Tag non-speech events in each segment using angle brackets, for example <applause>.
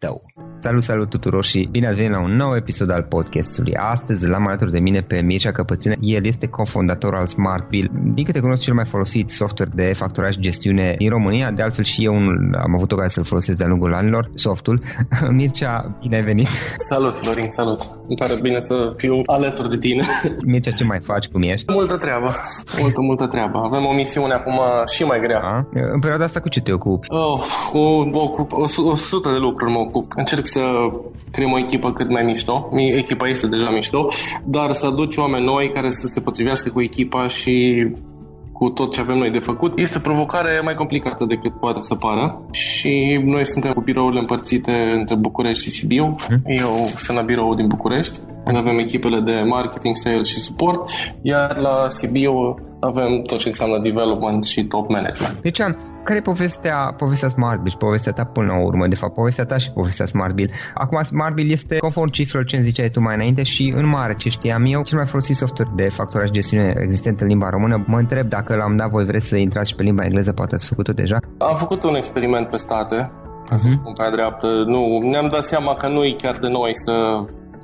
tău. Salut, salut tuturor și bine ați venit la un nou episod al podcastului. Astăzi l-am alături de mine pe Mircea Căpățână. El este cofondator al SmartBill. Din câte cunosc cel mai folosit software de facturaj și gestiune din România, de altfel și eu am avut ocazia să-l folosesc de-a lungul anilor, softul. <laughs> Mircea, bine ai venit! Salut, Florin, salut! Îmi pare bine să fiu alături de tine. <laughs> Mircea, ce mai faci? Cum ești? Multă treabă, multă, multă treabă. Avem o misiune acum și mai grea. A? În perioada asta cu ce te ocupi? Oh, cu o, o, o sută de lucruri mă ocup. Încerc să creăm o echipă cât mai mișto. Echipa este deja mișto, dar să aduci oameni noi care să se potrivească cu echipa și cu tot ce avem noi de făcut. Este o provocare mai complicată decât poate să pară și noi suntem cu birourile împărțite între București și Sibiu. Mhm. Eu sunt la birou din București, unde avem echipele de marketing, sales și suport, iar la Sibiu avem tot ce înseamnă development și top management. Deci, care e povestea, povestea SmartBill povestea ta până la urmă, de fapt, povestea ta și povestea SmartBill? Acum, SmartBill este, conform cifrelor ce ziceai tu mai înainte și în mare ce știam eu, cel mai folosit software de facturaj și gestiune existent în limba română. Mă întreb dacă l-am dat voi vreți să intrați și pe limba engleză, poate ați făcut-o deja? Am făcut un experiment pe state, ca să uh-huh. spun pe dreaptă. Nu, ne-am dat seama că nu e chiar de noi să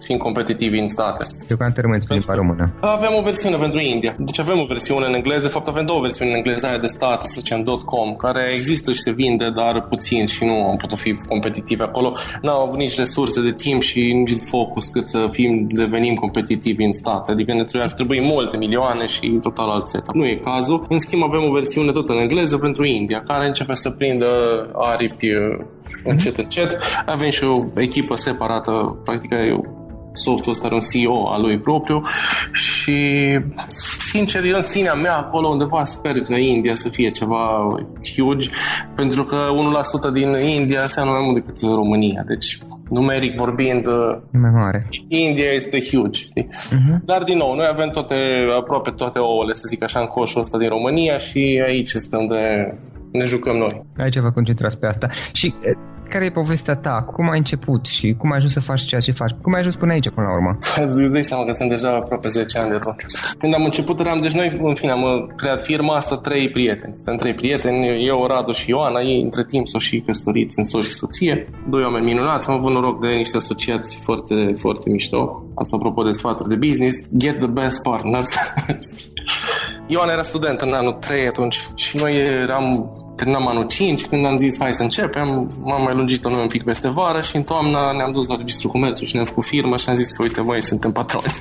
fiind competitivi în state. Deocamdată rămâneți pe limba română. Avem o versiune pentru India. Deci avem o versiune în engleză, de fapt avem două versiuni în engleză, aia de stat, să zicem .com, care există și se vinde, dar puțin și nu am putut fi competitivi acolo. N-au avut nici resurse de timp și nici de focus cât să fim, devenim competitivi în state. Adică ne trebuie, ar trebui multe milioane și total alt setup. Nu e cazul. În schimb avem o versiune tot în engleză pentru India, care începe să prindă aripi uh, încet, încet. Avem și o echipă separată, practic e softul ăsta are un CEO al lui propriu și sincer, eu în sinea mea acolo undeva sper că India să fie ceva huge, pentru că 1% din India înseamnă mai mult decât România, deci numeric vorbind, mai mare. India este huge. Uh-huh. Dar, din nou, noi avem toate, aproape toate ouăle, să zic așa, în coșul ăsta din România și aici este unde ne jucăm noi. Aici vă concentrați pe asta. Și care e povestea ta? Cum ai început și cum ai ajuns să faci ceea ce faci? Cum ai ajuns până aici, până la urmă? Îți dai seama că sunt deja aproape 10 ani de atunci. Când am început, eram, deci noi, în fine, am creat firma asta trei prieteni. Suntem trei prieteni, eu, Radu și Ioana, ei între timp s-au și căsătorit, sunt soț și soție. Doi oameni minunați, am avut noroc de niște asociați foarte, foarte mișto. Asta apropo de sfaturi de business. Get the best partners. <laughs> Ioana era student în anul 3 atunci și noi eram terminam anul 5, când am zis hai să începem, m-am mai lungit-o noi un pic peste vară și în toamnă ne-am dus la Registrul Comerțului și ne-am făcut firmă și am zis că uite, voi suntem patroni. <laughs>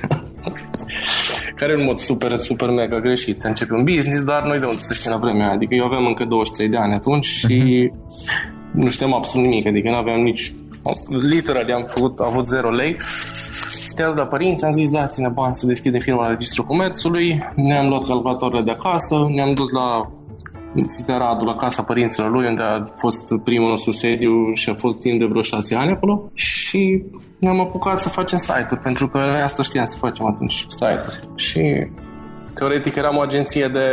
Care e un mod super, super mega greșit. Începe un business, dar noi de unde să știm la vremea Adică eu aveam încă 23 de ani atunci și uh-huh. nu știam absolut nimic, adică nu aveam nici... Literal, am făcut, avut 0 lei iar la părinți, am zis dați-ne bani să deschidem firma la Registrul Comerțului, ne-am luat calculatoarele de acasă, ne-am dus la Sitea Radu, la casa părinților lui, unde a fost primul nostru sediu și a fost timp de vreo șase ani acolo și ne-am apucat să facem site-uri, pentru că noi asta știam să facem atunci, site-uri. Și teoretic eram o agenție de,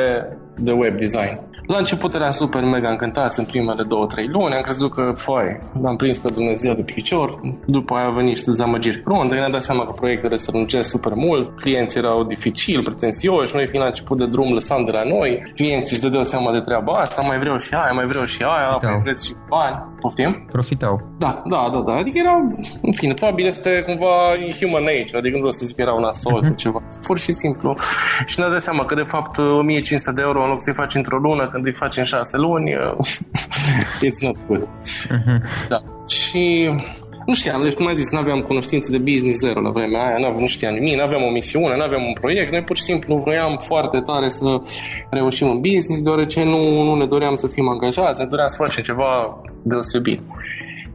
de web design. La început eram super mega încântați în primele două, trei luni, am crezut că, foi, l-am prins pe Dumnezeu de picior, după aia a venit niște dezamăgiri crunte, ne-am dat seama că proiectele se lungesc super mult, clienții erau dificili, pretențioși, noi fiind la început de drum lăsam de la noi, clienții își dădeau seama de treaba asta, mai vreau și aia, mai vreau și aia, apoi vreți și bani, poftim? Profitau. Da, da, da, da, adică era, în fine, probabil este cumva human nature, adică nu vreau să zic că era un asol uh-huh. sau ceva, pur și simplu. Și ne-am dat seama că de fapt 1500 de euro în loc să-i faci într-o lună, când îi faci în șase luni, <laughs> it's not good. Uh-huh. Da. Și nu știam, deci cum ai zis, nu aveam cunoștințe de business zero la vremea aia, nu știam nimic, nu aveam o misiune, nu aveam un proiect, noi pur și simplu vroiam foarte tare să reușim în business, deoarece nu, nu ne doream să fim angajați, ne doream să facem ceva deosebit.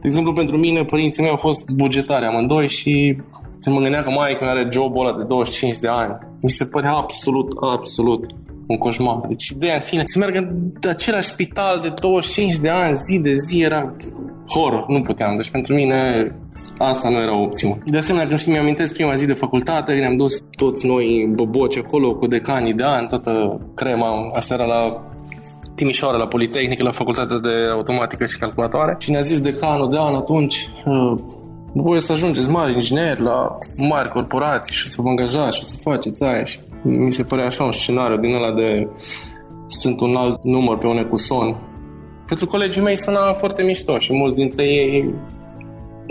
De exemplu, pentru mine, părinții mei au fost bugetari amândoi și când mă gândeam că mai are jobul ăla de 25 de ani, mi se părea absolut, absolut un coșmar. Deci ideea în sine, să meargă în același spital de 25 de ani, zi de zi, era horror, nu puteam. Deci pentru mine asta nu era o opțiune. De asemenea, când și mi-amintesc prima zi de facultate, ne-am dus toți noi boboci acolo cu decanii de ani, toată crema, asta era la Timișoara, la Politehnică, la Facultatea de Automatică și Calculatoare și ne-a zis decanul de an atunci voi să ajungeți mari ingineri la mari corporații și să vă angajați și să faceți aia și mi se părea așa un scenariu din ăla de sunt un alt număr pe un ecuson. Pentru colegii mei suna foarte mișto și mulți dintre ei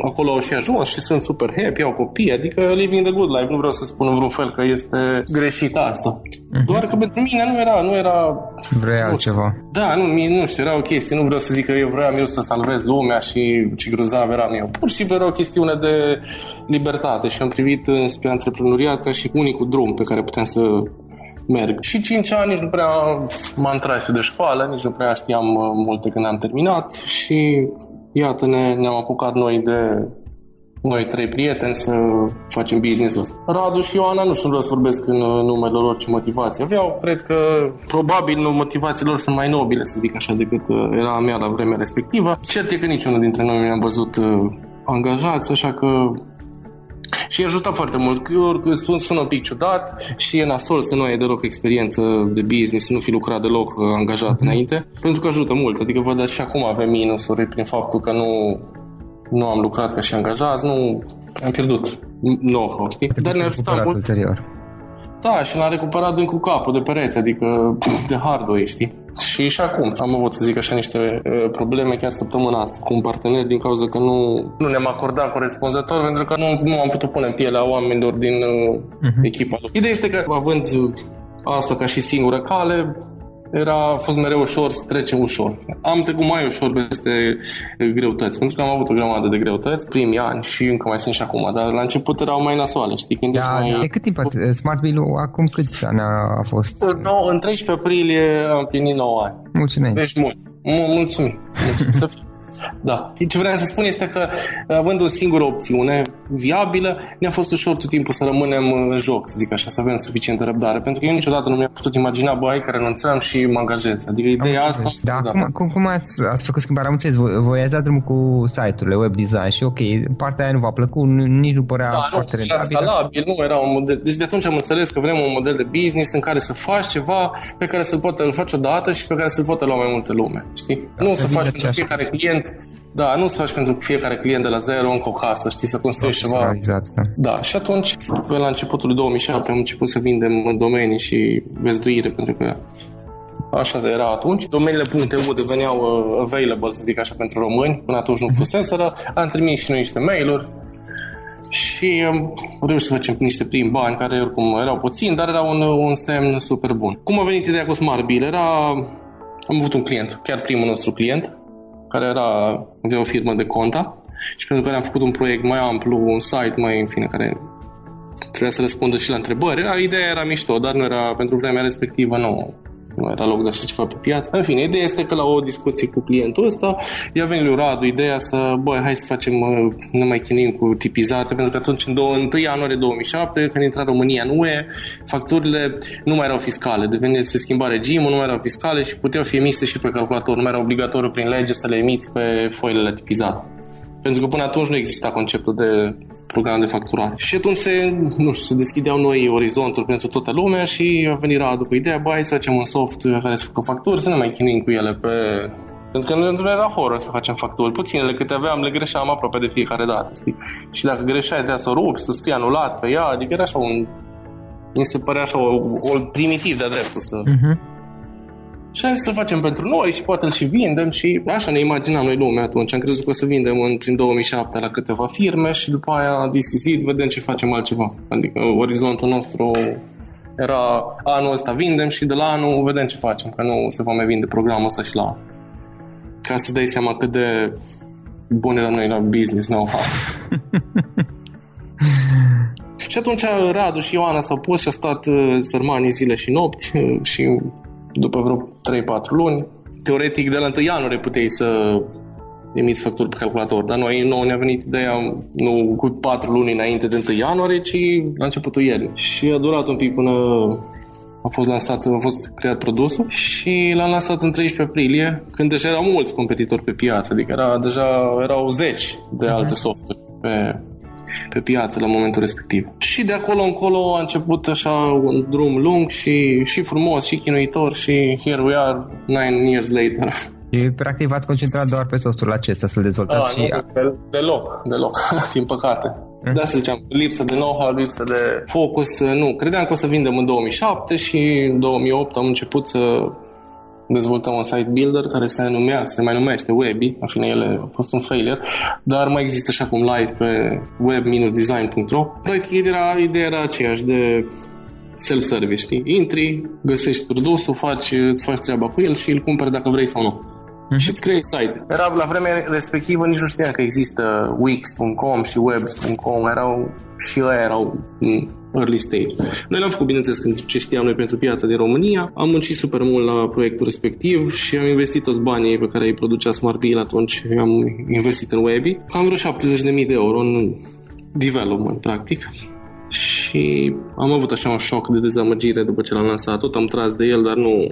acolo au și ajuns și sunt super happy, au copii, adică living the good life. Nu vreau să spun în vreun fel că este greșit asta. Uh-huh. Doar că pentru mine nu era, nu era... Vrei altceva. Da, nu, nu știu, era o chestie. Nu vreau să zic că eu vreau eu să salvez lumea și ce grozav eram eu. Pur și simplu era o chestiune de libertate și am privit spre antreprenoriat ca și unicul drum pe care puteam să merg. Și 5 ani nici nu prea m-am tras de școală, nici nu prea știam uh, multe când am terminat și iată ne, ne-am apucat noi de noi trei prieteni să facem business-ul ăsta. Radu și Ioana, nu știu, vreau să vorbesc în numele lor ce motivație aveau. Cred că probabil motivațiile lor sunt mai nobile, să zic așa, decât uh, era a mea la vremea respectivă. Cert e că niciunul dintre noi nu ne-am văzut uh, angajați, așa că și ajută foarte mult. Eu spun, sună un pic ciudat și e nasol să nu ai deloc experiență de business, să nu fi lucrat deloc uh, angajat înainte, pentru că ajută mult. Adică văd și acum avem minusuri prin faptul că nu, nu am lucrat ca și angajat, nu am pierdut know-how, știi? Dar ne ajută mult. Ulterior. Da, și l-am recuperat din cu capul de pereți, adică <clears throat> de hardware, știi? Și și acum am avut, să zic așa, niște uh, probleme chiar săptămâna asta cu un partener din cauza că nu, nu ne-am acordat corespunzător pentru că nu, nu am putut pune în pielea oamenilor din uh, uh-huh. echipa lor. Ideea este că având asta ca și singură cale, era, a fost mereu ușor să trecem ușor. Am trecut mai ușor peste greutăți, pentru că am avut o grămadă de greutăți primii ani și încă mai sunt și acum, dar la început erau mai nasoale, știi? Când da, mai... de cât timp Smart Bill acum câți ani a fost? No, în 13 aprilie am plinit 9 ani. Mulțumesc. Deci mult. Mulțumim. Mulțumim. să fie. Da. Ce vreau să spun este că, având o singură opțiune viabilă, ne-a fost ușor tot timpul să rămânem în joc, să zic așa, să avem suficientă răbdare. Pentru că eu niciodată nu mi-am putut imagina, bă, hai că renunțăm și mă angajez. Adică ideea am asta... Da, da. Cum, cum, cum ați, ați făcut schimbarea? Am înțeles, voi, voi ați dat drumul cu site-urile, web design și ok, partea aia nu v-a plăcut, nici nu părea da, foarte nu, rentabil. scalabil, nu era un model. Deci de atunci am înțeles că vrem un model de business în care să faci ceva pe care să-l poată îl faci odată și pe care să-l poată lua mai multe lume, știi? Da, nu să faci pentru fiecare client da, nu să faci pentru fiecare client de la zero încă o casă, știi, să construiești ceva. Exact, da. Da, și atunci, pe la începutul 2007, am început să vindem în domenii și vezduire, pentru că Așa era atunci. Domeniile .eu deveneau uh, available, să zic așa, pentru români. Până atunci nu mhm. fuseseră. Am trimis și noi niște mail-uri și am reușit să facem niște primi bani care oricum erau puțini, dar era un, un semn super bun. Cum a venit ideea cu Smart Bill? Era... Am avut un client, chiar primul nostru client, care era, avea o firmă de conta și pentru care am făcut un proiect mai amplu, un site mai, în fine, care trebuia să răspundă și la întrebări. Era, ideea era mișto, dar nu era, pentru vremea respectivă, nu, nu era loc de așa ceva pe piață. În fine, ideea este că la o discuție cu clientul ăsta, i-a venit lui Radu ideea să, băi, hai să facem, nu mai chinim cu tipizate, pentru că atunci, în 1 ianuarie 2007, când intra România în UE, facturile nu mai erau fiscale, devenise, se schimba regimul, nu mai erau fiscale și puteau fi emise și pe calculator, nu mai era obligatoriu prin lege să le emiți pe foilele tipizate. Pentru că până atunci nu exista conceptul de program de facturare. Și atunci se, nu știu, se deschideau noi orizonturi pentru toată lumea și a venit Radu cu ideea, băi, să facem un soft care să facă facturi, să ne mai chinuim cu ele pe pentru că nu era horror să facem facturi. Puținele câte aveam le greșeam aproape de fiecare dată, știi? Și dacă greșeai, trebuia să o rupi, să scrie anulat pe ea, adică era așa un... Mi se părea așa o, o primitiv de dreptul să... Uh-huh și am zis să facem pentru noi și poate îl și vindem și așa ne imaginam noi lumea atunci. Am crezut că o să vindem în, prin 2007 la câteva firme și după aia this is it, vedem ce facem altceva. Adică orizontul nostru era anul ăsta vindem și de la anul vedem ce facem, că nu se va mai vinde programul ăsta și la ca să dai seama cât de bun eram noi la business know-how. <laughs> și atunci Radu și Ioana s-au pus și a stat uh, sărmanii zile și nopți uh, și după vreo 3-4 luni. Teoretic, de la 1 ianuarie puteai să emiți facturi pe calculator, dar noi nou ne-a venit ideea nu cu 4 luni înainte de 1 ianuarie, ci la începutul ieri. Și a durat un pic până a fost lansat, a fost creat produsul și l-am lansat în 13 aprilie, când deja erau mulți competitori pe piață, adică era, deja erau zeci de mhm. alte softuri pe, pe piață la momentul respectiv. Și de acolo încolo a început așa un drum lung și, și frumos și chinuitor și here we are nine years later. Și practic v-ați concentrat doar pe softul acesta să-l dezvoltați da, și... Nu, deloc, deloc, <laughs> din păcate. Mm. Da, să ziceam, lipsă de know-how, lipsă de focus. Nu, credeam că o să vindem în 2007 și în 2008 am început să dezvoltăm un site builder care se numea, se mai numește Webby, în fine el a fost un failure, dar mai există și acum live pe web-design.ro. Practic era, ideea era aceeași de self-service, știi? Intri, găsești produsul, faci, îți faci treaba cu el și îl cumperi dacă vrei sau nu. Uh-huh. Și îți creezi site. Era la vremea respectivă nici nu știam că există Wix.com și Webs.com, erau și ăia erau early stage. Noi l-am făcut, bineînțeles, când ce știam noi pentru piața din România. Am muncit super mult la proiectul respectiv și am investit toți banii pe care îi producea Smart Bill atunci. Eu am investit în Webby. Am vreo 70.000 de euro în development, practic. Și am avut așa un șoc de dezamăgire după ce l-am lansat. Tot am tras de el, dar nu,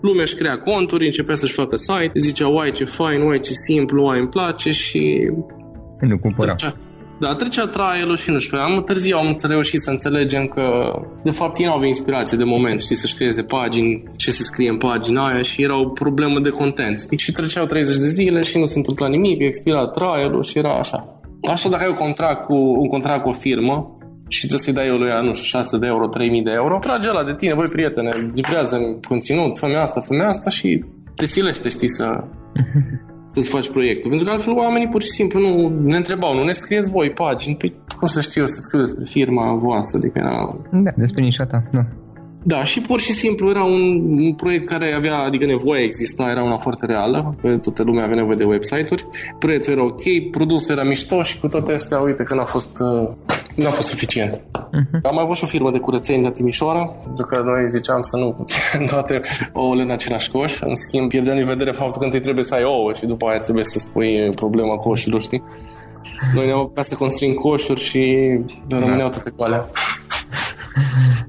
lumea își crea conturi, începea să-și facă site, zicea, uai ce fain, uai ce simplu, uai îmi place și... Nu cumpăra. Trecea, da, trecea trial și nu știu, am târziu am reușit să înțelegem că de fapt ei nu aveau inspirație de moment, știi, să-și creeze pagini, ce se scrie în pagina aia și era o problemă de content. Știi? Și treceau 30 de zile și nu se întâmpla nimic, expira trial și era așa. Așa dacă ai un contract cu, un contract cu o firmă, și trebuie să-i dai eu lui, nu știu, 600 de euro, 3000 de euro, trage la de tine, voi prietene, livrează conținut, fă asta, fă asta și te silește, știi, să, <laughs> să-ți faci proiectul. Pentru că altfel oamenii pur și simplu nu ne întrebau, nu ne scrieți voi pagini, păi cum să știu să scriu despre firma voastră, adică era... Da, despre nișa ta, nu. Da, și pur și simplu era un, un proiect care avea, adică nevoia exista, era una foarte reală, pentru toată lumea avea nevoie de website-uri, prețul era ok, produsul era mișto și cu toate astea, uite că n-a fost, uh, n-a fost suficient. Uh-huh. Am avut și o firmă de curățenie la Timișoara, pentru că noi ziceam să nu <laughs> toate ouăle în același coș, în schimb pierdeam din vedere faptul că întâi trebuie să ai ouă și după aia trebuie să spui problema coșilor, știi? Noi ne-am apucat să construim coșuri și rămâneau toate goale.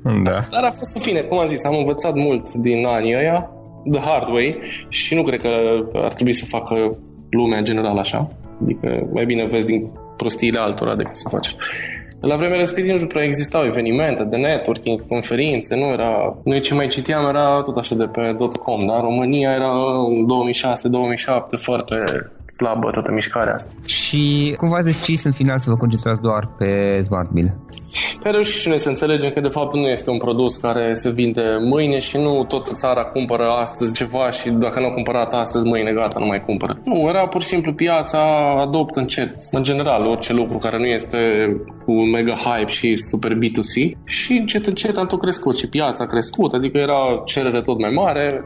Da. Dar a fost în fine, cum am zis, am învățat mult din anii ăia, the hard way, și nu cred că ar trebui să facă lumea în general așa. Adică mai bine vezi din prostiile altora decât să faci. La vremea respectivă nu prea existau evenimente de networking, conferințe, nu era... Noi ce mai citeam era tot așa de pe .com, dar România era în 2006-2007 foarte slabă toată mișcarea asta. Și cum v-ați decis în final să vă concentrați doar pe Smart Bill? Pe reușit și noi să înțelegem că de fapt nu este un produs care se vinde mâine și nu toată țara cumpără astăzi ceva și dacă nu a cumpărat astăzi, mâine gata, nu mai cumpără. Nu, era pur și simplu piața adoptă încet. În general, orice lucru care nu este cu un mega hype și super B2C și încet încet am tot crescut și piața a crescut, adică era cerere tot mai mare,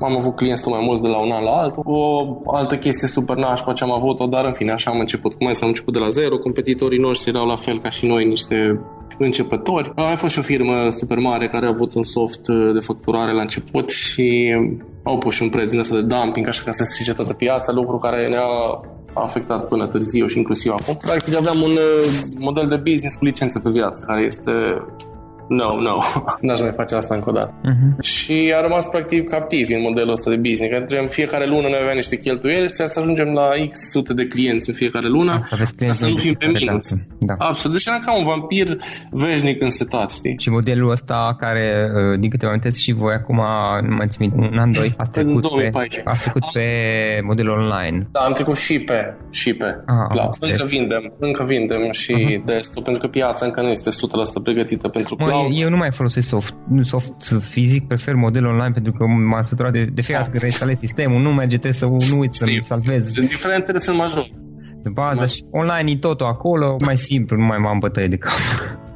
am avut clienți tot mai mulți de la un an la altul. O altă chestie super nașpa ce am avut-o, dar în fine, așa am început. Cum am început de la zero, competitorii noștri erau la fel ca și noi, niște începători. A mai fost și o firmă super mare care a avut un soft de facturare la început și au pus și un preț din asta de dumping, așa ca să strice toată piața, lucru care ne-a afectat până târziu și inclusiv acum. Practic aveam un uh, model de business cu licență pe viață, care este no, no, <laughs> n-aș mai face asta încă o dată. Uh-huh. Și a rămas practic captiv în modelul ăsta de business, că în fiecare lună noi aveam niște cheltuieli și să ajungem la X sute de clienți în fiecare lună, ca să nu fim pe minus. Da. Absolut, deci era ca un vampir veșnic însetat, știi? Și modelul ăsta care, uh, din câte amintesc și voi acum, nu mai țin un an, doi, a trecut, pe, a trecut pe modelul online. Da, am trecut și pe, și pe ah, cloud. Încă vindem, încă vindem și uh-huh. desktop, pentru că piața încă nu este 100% pregătită pentru cloud eu, eu nu mai folosesc soft, soft fizic, prefer model online pentru că m-am săturat de, de fiecare dată când reinstalez sistemul, nu merge, trebuie să nu uiți să salvezi. Diferențele sunt majore. De bază și online e totul acolo, mai simplu, nu mai m-am bătăie de cap.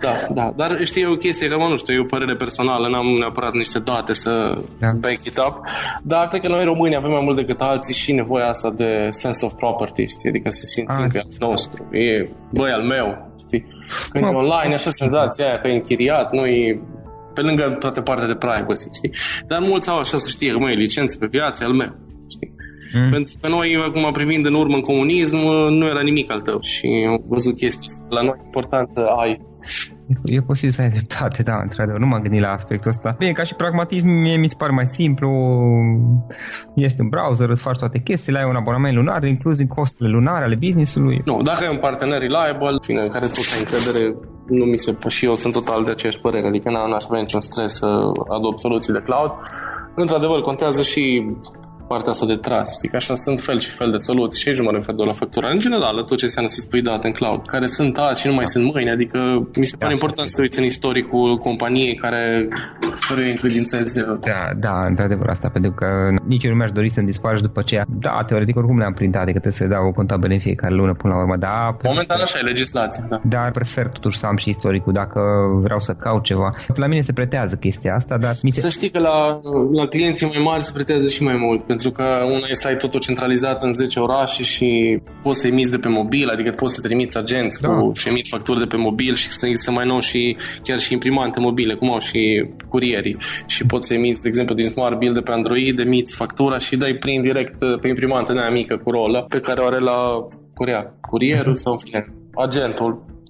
Da, da, dar știi, e o chestie că, mă, nu știu, e o părere personală, n-am neapărat niște date să da. back it up, dar cred că noi români avem mai mult decât alții și nevoia asta de sense of property, știi, adică să simțim ah, că e al nostru, e băi al meu, știi? Când e online, așa senzația aia că e închiriat, nu e pe lângă toate partea de privacy, știi? Dar mulți au așa să știe că, măi, licență pe viață, al meu, știi? Mm. Pentru că noi, acum privind în urmă în comunism, nu era nimic al tău și am văzut chestia asta. La noi important să ai E posibil să ai dreptate, da, într-adevăr. Nu m-am gândit la aspectul ăsta. Bine, ca și pragmatism, mie mi se pare mai simplu. Ești în browser, îți faci toate chestiile, ai un abonament lunar, inclusiv costurile lunare ale business-ului. Nu, dacă ai un partener reliable, fine, în care tu ai încredere, nu mi se... Și eu sunt total de aceeași părere, adică n-aș avea niciun stres să adopt soluții de cloud. Într-adevăr, contează și partea asta de trust. Știi? Că așa sunt fel și fel de soluții și aici nu mă refer doar la factura. În general, tot ce înseamnă să spui date în cloud, care sunt azi și nu mai sunt mâine. Adică mi se pare da, important să te uiți în istoricul companiei care căruia încredințezi. Da, da, într-adevăr asta, pentru că nici eu nu mi-aș dori să-mi dispară după aceea. Da, teoretic oricum le-am printat, adică trebuie să dau o contabilă în fiecare lună până la urmă. Da, Momentan așa e legislația, da. Dar prefer totuși să am și istoricul dacă vreau să caut ceva. La mine se pretează chestia asta, dar mi se... Să știi că la, la clienții mai mari se pretează și mai mult, pentru că una e să ai totul centralizat în 10 orașe și poți să emiți de pe mobil, adică poți să trimiți agenți da. cu și emiți facturi de pe mobil și să, să mai nou și chiar și imprimante mobile, cum au și curierii. Și poți să emiți, de exemplu, din Smart Bill de pe Android, emiți factura și dai prin direct uh, pe imprimantă nea mică cu rolă pe care o are la curia, curierul sau în fine, agentul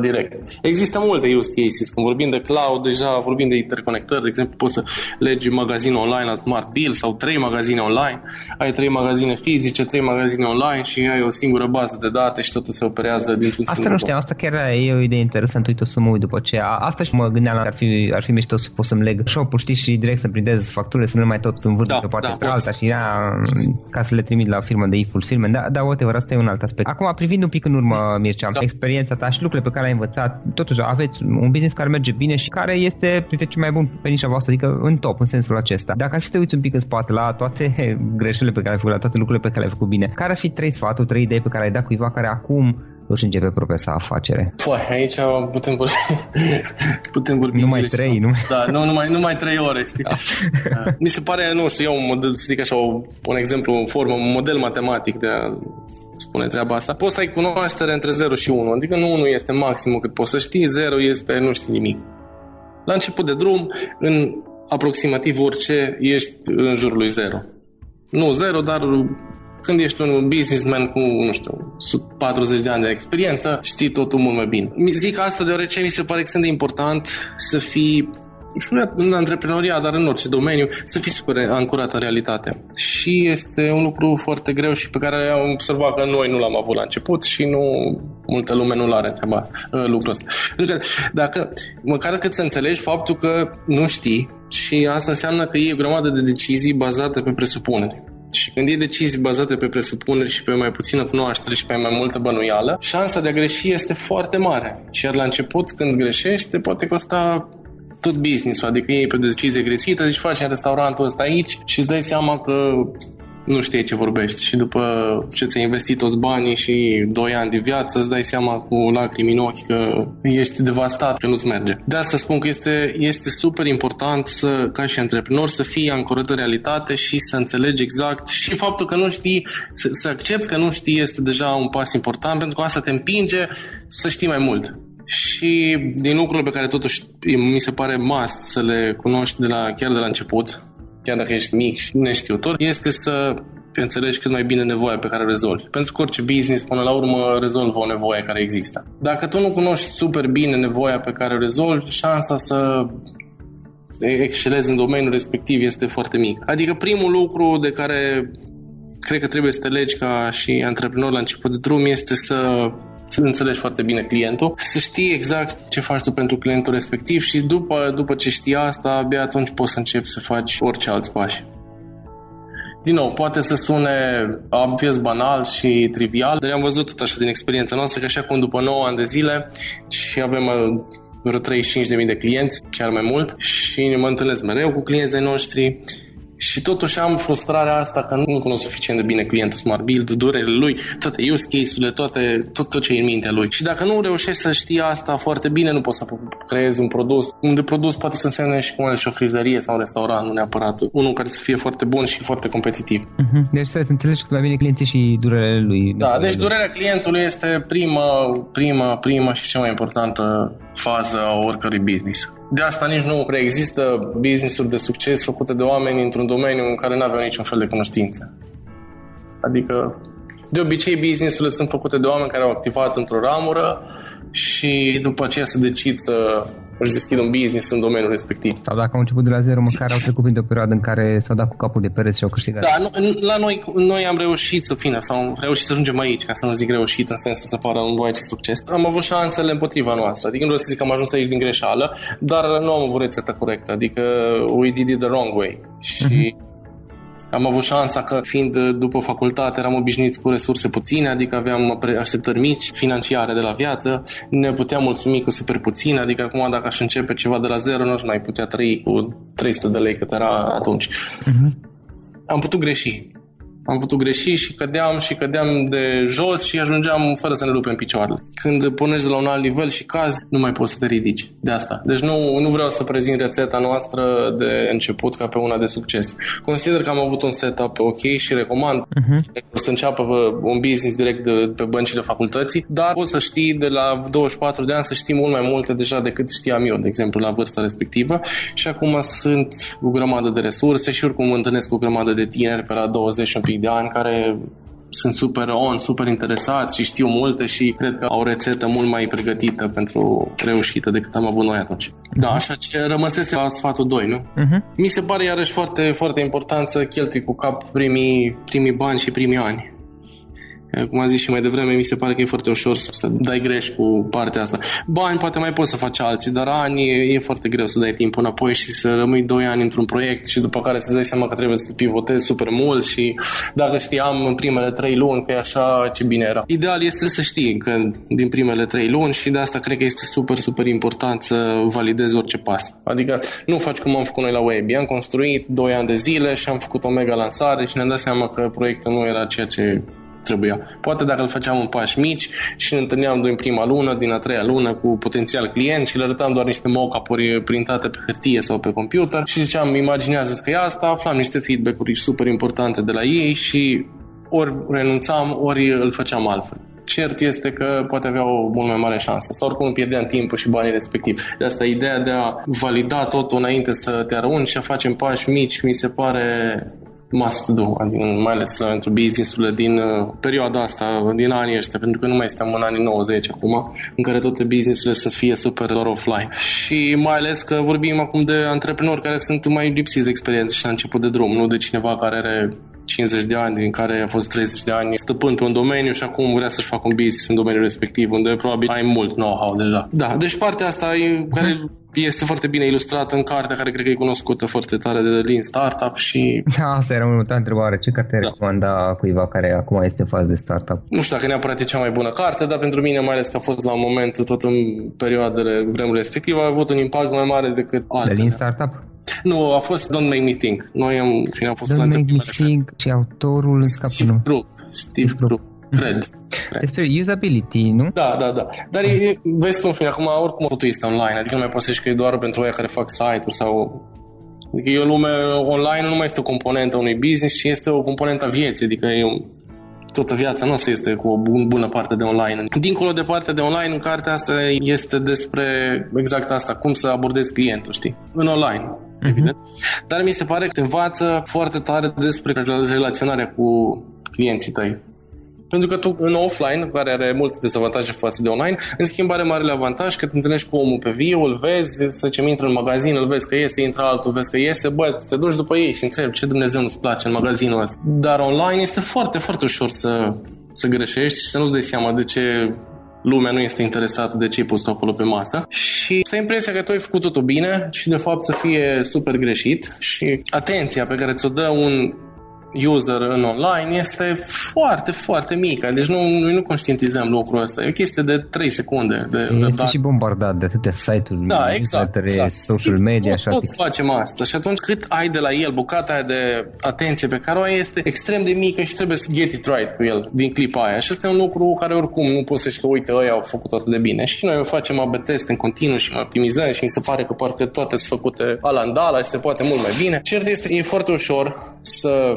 direct. Există multe use cases. Când vorbim de cloud, deja vorbim de interconectări. De exemplu, poți să legi magazin online la Smart Deal sau trei magazine online. Ai trei magazine fizice, trei magazine online și ai o singură bază de date și totul se operează dintr-un Asta nu știam, asta chiar e o idee interesantă. Uite, o să mă uit după ce. Asta și mă gândeam că ar fi, ar fi mișto să pot să-mi leg shop știi, și direct să printez facturile, să nu mai tot învârt da, de o parte da, pe alta și da, ca să le trimit la firmă de e-fulfillment. Da, da, whatever, asta e un alt aspect. Acum, privind un pic în urmă, Mircea, da. experiența ta și lucrurile pe care ai învățat, totuși aveți un business care merge bine și care este printre cei mai buni pe nișa voastră, adică în top, în sensul acesta. Dacă ar fi să te uiți un pic în spate la toate <laughs> greșelile pe care ai făcut, la toate lucrurile pe care le-ai făcut bine, care ar fi trei sfaturi, trei idei pe care ai dat cuiva care acum își începe propria sa afacere. Păi, aici putem vorbi, <laughs> putem vorbi Numai trei, nu? Da, nu, numai, numai trei ore, știi? Da. da. Mi se pare, nu știu, eu un model, să zic așa, un exemplu, în formă, un model matematic de a spune treaba asta. Poți să ai cunoaștere între 0 și 1, adică nu 1 este maximul cât poți să știi, 0 este nu știi nimic. La început de drum, în aproximativ orice, ești în jurul lui 0. Nu 0, dar când ești un businessman cu, nu știu, 40 de ani de experiență, știi totul mult mai bine. Zic asta deoarece mi se pare extrem de important să fii și nu în antreprenoria, dar în orice domeniu, să fii super ancorat în realitate. Și este un lucru foarte greu și pe care am observat că noi nu l-am avut la început și nu multă lume nu l-are treaba, uh, lucrul ăsta. Pentru că dacă, măcar cât să înțelegi faptul că nu știi și asta înseamnă că e o grămadă de decizii bazate pe presupuneri. Și când iei decizii bazate pe presupuneri și pe mai puțină cunoaștere și pe mai multă bănuială, șansa de a greși este foarte mare. Și iar la început, când greșești, te poate costa tot business-ul, adică iei pe o decizie greșită, deci faci în restaurantul ăsta aici și îți dai seama că nu știi ce vorbești și după ce ți-ai investit toți banii și 2 ani de viață îți dai seama cu lacrimi în ochi că ești devastat, că nu-ți merge. De asta spun că este, este super important să, ca și antreprenor să fii ancorat în realitate și să înțelegi exact și faptul că nu știi, să, să accepti că nu știi este deja un pas important pentru că asta te împinge să știi mai mult și din lucrurile pe care totuși mi se pare must să le cunoști de la, chiar de la început, chiar dacă ești mic și neștiutor, este să înțelegi cât mai bine nevoia pe care o rezolvi. Pentru că orice business, până la urmă, rezolvă o nevoie care există. Dacă tu nu cunoști super bine nevoia pe care o rezolvi, șansa să excelezi în domeniul respectiv este foarte mică. Adică primul lucru de care cred că trebuie să te legi ca și antreprenor la început de drum este să să înțelegi foarte bine clientul, să știi exact ce faci tu pentru clientul respectiv și după, după ce știi asta, abia atunci poți să începi să faci orice alți pași. Din nou, poate să sune obvious, banal și trivial, dar am văzut tot așa din experiența noastră că așa cum după 9 ani de zile și avem uh, vreo 35.000 de clienți, chiar mai mult, și ne mă întâlnesc mereu cu clienții noștri și totuși am frustrarea asta că nu cunosc suficient de bine clientul Smart Build, durerile lui, toate use case-urile, toate, tot, tot ce e în mintea lui. Și dacă nu reușești să știi asta foarte bine, nu poți să creezi un produs. Un de produs poate să însemne și cum și o frizărie sau un restaurant, nu neapărat. Unul care să fie foarte bun și foarte competitiv. Uh-huh. Deci să înțelegi cât mai bine clienții și durerile lui. Da, deci durerea clientului este prima, prima, prima și cea mai importantă fază a oricărui business. De asta nici nu prea există business-uri de succes făcute de oameni într-un domeniu în care nu aveau niciun fel de cunoștință. Adică, de obicei, business-urile sunt făcute de oameni care au activat într-o ramură și după aceea se decid să își deschid un business în domeniul respectiv. Sau dacă au început de la zero, măcar au trecut printr-o perioadă în care s-au dat cu capul de pereți și au câștigat. Da, nu, la noi, noi am reușit să fim, sau am reușit să ajungem aici, ca să nu zic reușit în sensul să pară un ce succes. Am avut șansele împotriva noastră, adică nu vreau să zic că am ajuns aici din greșeală, dar nu am avut rețeta corectă, adică we did it the wrong way. Și uh-huh am avut șansa că, fiind după facultate, eram obișnuiți cu resurse puține, adică aveam așteptări mici financiare de la viață, ne puteam mulțumi cu super puțin, adică acum dacă aș începe ceva de la zero, nu aș mai putea trăi cu 300 de lei cât era atunci. Uh-huh. Am putut greși. Am putut greși și cădeam și cădeam de jos și ajungeam fără să ne rupem picioarele. Când pornești de la un alt nivel și cazi, nu mai poți să te ridici. De asta. Deci nu, nu vreau să prezint rețeta noastră de început ca pe una de succes. Consider că am avut un setup ok și recomand uh-huh. să înceapă un business direct de, pe băncile facultății, dar poți să știi de la 24 de ani să știi mult mai multe deja decât știam eu, de exemplu, la vârsta respectivă și acum sunt o grămadă de resurse și oricum întâlnesc cu o grămadă de tineri pe la 20 un pic de ani care sunt super on, super interesați și știu multe și cred că au o rețetă mult mai pregătită pentru reușită decât am avut noi atunci. Da, așa ce rămăsese la sfatul 2, nu? Uh-huh. Mi se pare iarăși foarte, foarte important să cheltui cu cap primii, primii bani și primii ani. Cum am zis și mai devreme, mi se pare că e foarte ușor să dai greș cu partea asta. Bani poate mai poți să faci alții, dar ani e, e foarte greu să dai timp înapoi și să rămâi 2 ani într-un proiect și după care să dai seama că trebuie să pivotezi super mult și dacă știam în primele 3 luni că e așa, ce bine era. Ideal este să știi că din primele 3 luni și de asta cred că este super, super important să validezi orice pas. Adică nu faci cum am făcut noi la Web. Am construit 2 ani de zile și am făcut o mega lansare și ne-am dat seama că proiectul nu era ceea ce trebuia. Poate dacă îl făceam în pași mici și ne întâlneam din prima lună, din a treia lună cu potențial client și le arătam doar niște mock-up-uri printate pe hârtie sau pe computer și ziceam, imaginează că e asta, aflam niște feedback-uri super importante de la ei și ori renunțam, ori îl făceam altfel cert este că poate avea o mult mai mare șansă. Sau oricum pierdeam timpul și banii respectiv. De asta ideea de a valida totul înainte să te arunci și a face în pași mici mi se pare must do, adică mai ales pentru business-urile din uh, perioada asta, din anii ăștia, pentru că nu mai suntem în anii 90 acum, în care toate business-urile să fie super doar offline. Și mai ales că vorbim acum de antreprenori care sunt mai lipsiți de experiență și la început de drum, nu de cineva care are 50 de ani, din care a fost 30 de ani stăpân pe un domeniu și acum vrea să-și facă un business în domeniul respectiv, unde probabil ai mult know-how deja. Da, deci partea asta e, care este foarte bine ilustrată în cartea care cred că e cunoscută foarte tare de Lean Startup și... Da, asta era următoarea întrebare. Ce carte da. recomanda cuiva care acum este fază de startup? Nu știu dacă neapărat e cea mai bună carte, dar pentru mine, mai ales că a fost la un moment, tot în perioadele vremurile respective, a avut un impact mai mare decât altele. De Lean Startup? Nu, a fost Don't Make Me Think. Noi am, fine, am fost Don't Make Me Think și autorul în scapul Steve Crook. Steve Crook. Cred. cred. Despre usability, nu? Da, da, da. Dar e, vezi cum, acum oricum totul este online, adică nu mai poți să că e doar pentru oia care fac site-uri sau Adică e o lume online, nu mai este o componentă a unui business, ci este o componentă a vieții, adică e un, toată viața noastră este cu o bun, bună parte de online. Dincolo de partea de online, în cartea asta este despre exact asta, cum să abordezi clientul, știi? În online, uh-huh. evident. Dar mi se pare că te învață foarte tare despre relaționarea cu clienții tăi. Pentru că tu în offline, care are multe dezavantaje față de online, în schimb are marele avantaj că te întâlnești cu omul pe viu, îl vezi, să ce intră în magazin, îl vezi că iese, intră altul, vezi că iese, bă, te duci după ei și întrebi ce Dumnezeu nu-ți place în magazinul ăsta. Dar online este foarte, foarte ușor să, să greșești și să nu-ți dai seama de ce lumea nu este interesată de ce ai pus acolo pe masă și să ai impresia că tu ai făcut totul bine și de fapt să fie super greșit și atenția pe care ți-o dă un user în online este foarte, foarte mică. Deci nu, noi nu conștientizăm lucrul ăsta. E o chestie de 3 secunde. De, este de și bombardat de atâtea site-uri, da, exact, exact. social media. Așa toți facem asta. Și atunci cât ai de la el, bucata aia de atenție pe care o ai este extrem de mică și trebuie să get it right cu el din clipa aia. Și asta e un lucru care oricum nu poți să zici că uite, ăia au făcut atât de bine. Și noi o facem AB test în continuu și ne optimizăm și mi se pare că parcă toate sunt făcute alandala și se poate mult mai bine. Cert este, e foarte ușor să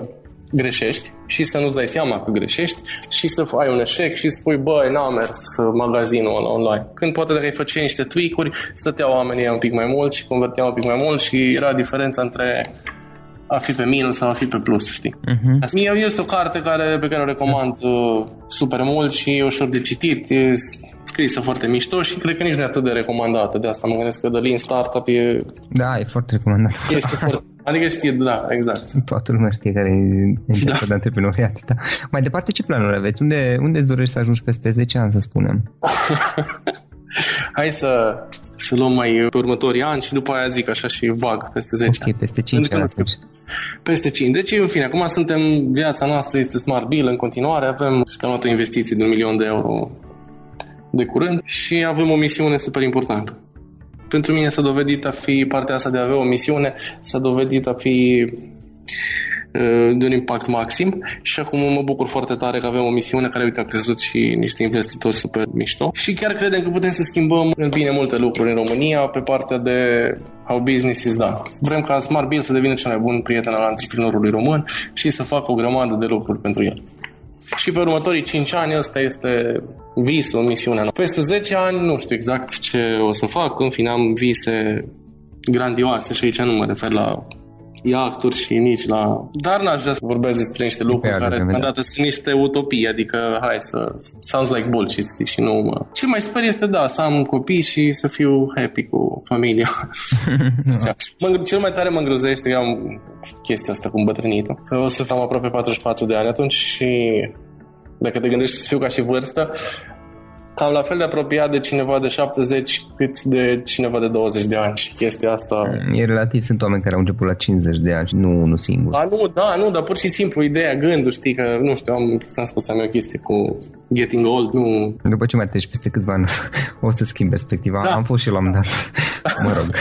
greșești și să nu-ți dai seama că greșești și să ai un eșec și spui, băi, n-a mers magazinul ăla online. Când poate dacă ai face niște tweak-uri, stăteau oamenii un pic mai mult și converteau un pic mai mult și era diferența între a fi pe minus sau a fi pe plus, știi? Uh-huh. Mie este o carte care, pe care o recomand uh, super mult și e ușor de citit, e scrisă foarte mișto și cred că nici nu e atât de recomandată. De asta mă gândesc că The Lean Startup e... Da, e foarte recomandată. Este foarte Adică știe, da, exact. Toată lumea știe care e da. de antreprenoriat. Da. Mai departe, ce planuri aveți? Unde, unde îți dorești să ajungi peste 10 ani, să spunem? <laughs> Hai să, să luăm mai pe următorii ani și după aia zic așa și vag, peste 10 Ok, peste 5 ani atunci. Peste 5. Deci, în fine, acum suntem, viața noastră este Smart Bill în continuare, avem, am luat o investiție de un milion de euro de curând și avem o misiune super importantă pentru mine s-a dovedit a fi partea asta de a avea o misiune, s-a dovedit a fi uh, de un impact maxim și acum mă bucur foarte tare că avem o misiune care, uite, a crezut și niște investitori super mișto și chiar credem că putem să schimbăm în bine multe lucruri în România pe partea de how business is done. Vrem ca Smart Bill să devină cel mai bun prieten al antreprenorului român și să facă o grămadă de lucruri pentru el. Și pe următorii 5 ani ăsta este visul, misiunea noastră. Peste 10 ani nu știu exact ce o să fac, în fine am vise grandioase și aici nu mă refer la iahturi și nici la... Dar n-aș vrea să vorbesc despre niște lucruri care deocamdată sunt niște utopii, adică hai să... Sounds like bullshit, știi, și nu mă... Ce mai sper este, da, să am copii și să fiu happy cu familia. <laughs> mă, cel mai tare mă îngrozește că am chestia asta cu îmbătrânitul, că o să am aproape 44 de ani atunci și dacă te gândești să fiu ca și vârstă, cam la fel de apropiat de cineva de 70 cât de cineva de 20 de ani și chestia asta... E relativ, sunt oameni care au început la 50 de ani, nu unul singur. A, nu, da, nu, dar pur și simplu ideea, gândul, știi, că, nu știu, am, ți-am spus, am o chestie cu getting old, nu... După ce mai treci peste câțiva ani, <laughs> o să schimbi perspectiva. Da. Am fost și la un dat, <laughs> mă rog.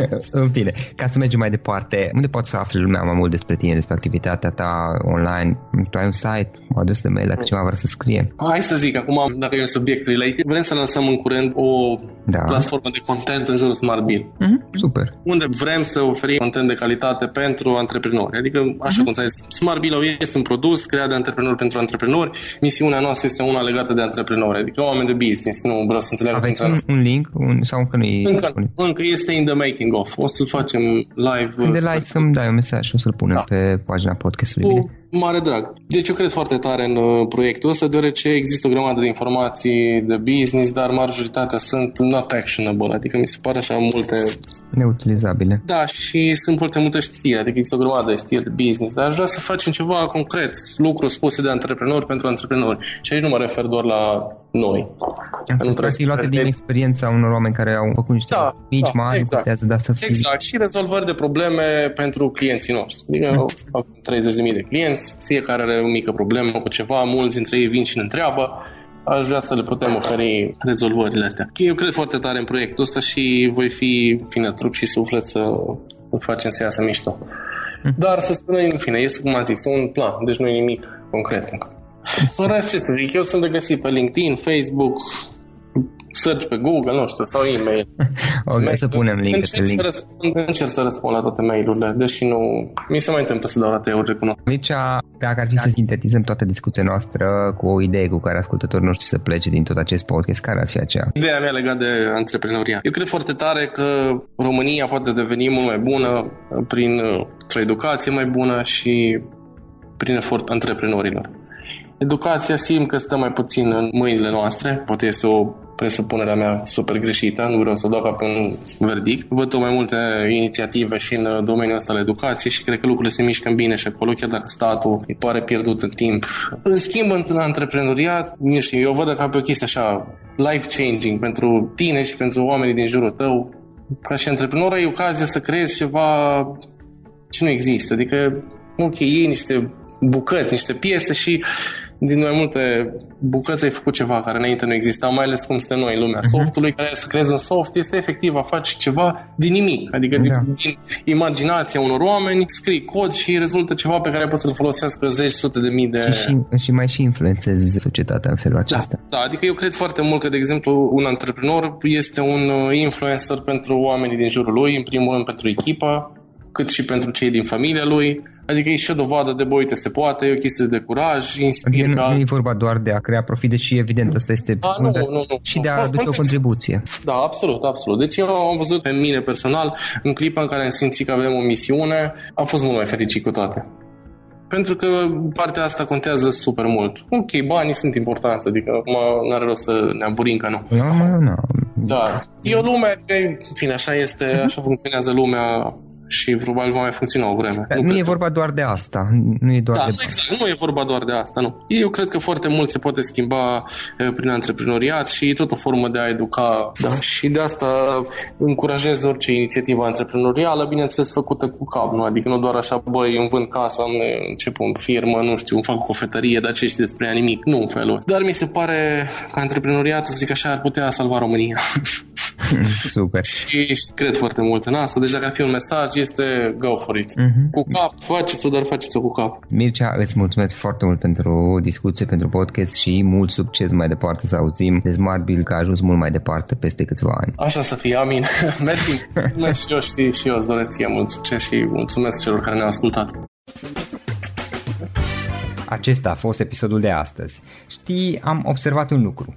<laughs> în fine, ca să mergem mai departe, unde poți să afli lumea mai mult despre tine, despre activitatea ta online? Tu ai un site, o adresă de mail, dacă ceva vrea să scrie? Hai să zic, acum, dacă e un subiect related, vrem să lansăm în curând o da. platformă de content în jurul Smart Bill. Mm-hmm, super. Unde vrem să oferim content de calitate pentru antreprenori. Adică, așa mm-hmm. cum ți-ai zis, Smart Bill este un produs creat de antreprenori pentru antreprenori. Misiunea noastră este una legată de antreprenori, adică oameni de business. Nu vreau să înțeleg. Aveți un, un link un, sau încă nu e încă, încă este in the making making of. O să-l facem live. Când de like să-mi dai un mesaj și o să-l punem da. pe pagina podcastului. Cu mare drag. Deci eu cred foarte tare în uh, proiectul ăsta, deoarece există o grămadă de informații de business, dar majoritatea sunt not actionable, adică mi se pare așa multe... Neutilizabile. Da, și sunt foarte multe știri, adică există o grămadă de știri de business, dar aș vrea să facem ceva concret, lucruri spuse de antreprenori pentru antreprenori. Și aici nu mă refer doar la noi. Nu trebuie să luate din experiența unor oameni care au făcut niște da, mici, da, mari, exact. putează, da să fie... Exact, și rezolvări de probleme pentru clienții noștri. Adică mm. 30.000 de clienți, fiecare are o mică problemă cu ceva, mulți dintre ei vin și ne întreabă, aș vrea să le putem oferi rezolvările astea. Eu cred foarte tare în proiectul ăsta și voi fi fine trup și suflet să îl facem să iasă mișto. Mm. Dar să spunem, în fine, este cum am zis, un plan, deci nu e nimic concret încă. În rest, ce să zic, eu sunt de găsit pe LinkedIn, Facebook, search pe Google, nu știu, sau e-mail. <laughs> ok, mail. să punem link încerc, link. Să răspund, încerc să răspund la toate mail-urile, deși nu... Mi se mai întâmplă să dau la eu recunosc. Deci, dacă ar fi să sintetizăm toată discuția noastră cu o idee cu care ascultătorii noștri să plece din tot acest podcast, care ar fi aceea? Ideea mea legată de antreprenoria. Eu cred foarte tare că România poate deveni mult mai bună prin o educație mai bună și prin efort antreprenorilor. Educația simt că stă mai puțin în mâinile noastre, poate este o presupunerea mea super greșită, nu vreau să dau ca pe un verdict. Văd mai multe inițiative și în domeniul ăsta al educației și cred că lucrurile se mișcă bine și acolo, chiar dacă statul îi pare pierdut în timp. În schimb, în antreprenoriat, nu știu, eu văd ca pe o chestie așa life-changing pentru tine și pentru oamenii din jurul tău. Ca și antreprenor ai ocazia să creezi ceva ce nu există. Adică, ok, iei niște bucăți, niște piese și din mai multe bucăți ai făcut ceva care înainte nu exista, mai ales cum suntem noi în lumea uh-huh. softului, care să creezi un soft este efectiv a face ceva din nimic, adică da. din, din imaginația unor oameni, scrii cod și rezultă ceva pe care poți să-l folosească zeci, sute de mii de... Și, și, și mai și influențezi societatea în felul da, acesta. Da, adică eu cred foarte mult că, de exemplu, un antreprenor este un uh, influencer pentru oamenii din jurul lui, în primul rând pentru echipa, cât și pentru cei din familia lui. Adică e și o dovadă de, bă, uite, se poate, e o chestie de curaj, inspiră. Adică nu, nu e vorba doar de a crea profit, deși evident asta este da, nu, nu, nu, și de a aduce o contribuție. Da, absolut, absolut. Deci eu am văzut pe mine personal, în clipa în care am simțit că avem o misiune, am fost mult mai fericit cu toate. Pentru că partea asta contează super mult. Ok, banii sunt importanți, adică nu are rost să ne aburim că nu. Nu, nu, nu. Da. E o lume, în fine, așa este, așa funcționează lumea și probabil va mai funcționa o vreme. Dar nu, nu e vorba doar de asta. Nu e doar da, de exact. Nu e vorba doar de asta, nu. Eu cred că foarte mult se poate schimba prin antreprenoriat și e tot o formă de a educa. Da. Și de asta încurajez orice inițiativă antreprenorială, bineînțeles făcută cu cap, nu? Adică nu doar așa, băi, îmi vând casa, îmi încep o firmă, nu știu, îmi fac o cofetărie, dar ce știi despre ea nimic. Nu în felul Dar mi se pare că antreprenoriatul, să zic așa, ar putea salva România. <laughs> <laughs> Super. și, și cred foarte mult în asta. Deci dacă ar fi un mesaj, este go for it. Uh-huh. Cu cap, faceți-o, dar faceți-o cu cap. Mircea, îți mulțumesc foarte mult pentru discuție, pentru podcast și mult succes mai departe să auzim de Smart Bill că a ajuns mult mai departe peste câțiva ani. Așa să fie, amin. <laughs> Mersi. Mulțumesc și eu și, și eu îți doresc ție mult succes și mulțumesc celor care ne-au ascultat. Acesta a fost episodul de astăzi. Știi, am observat un lucru.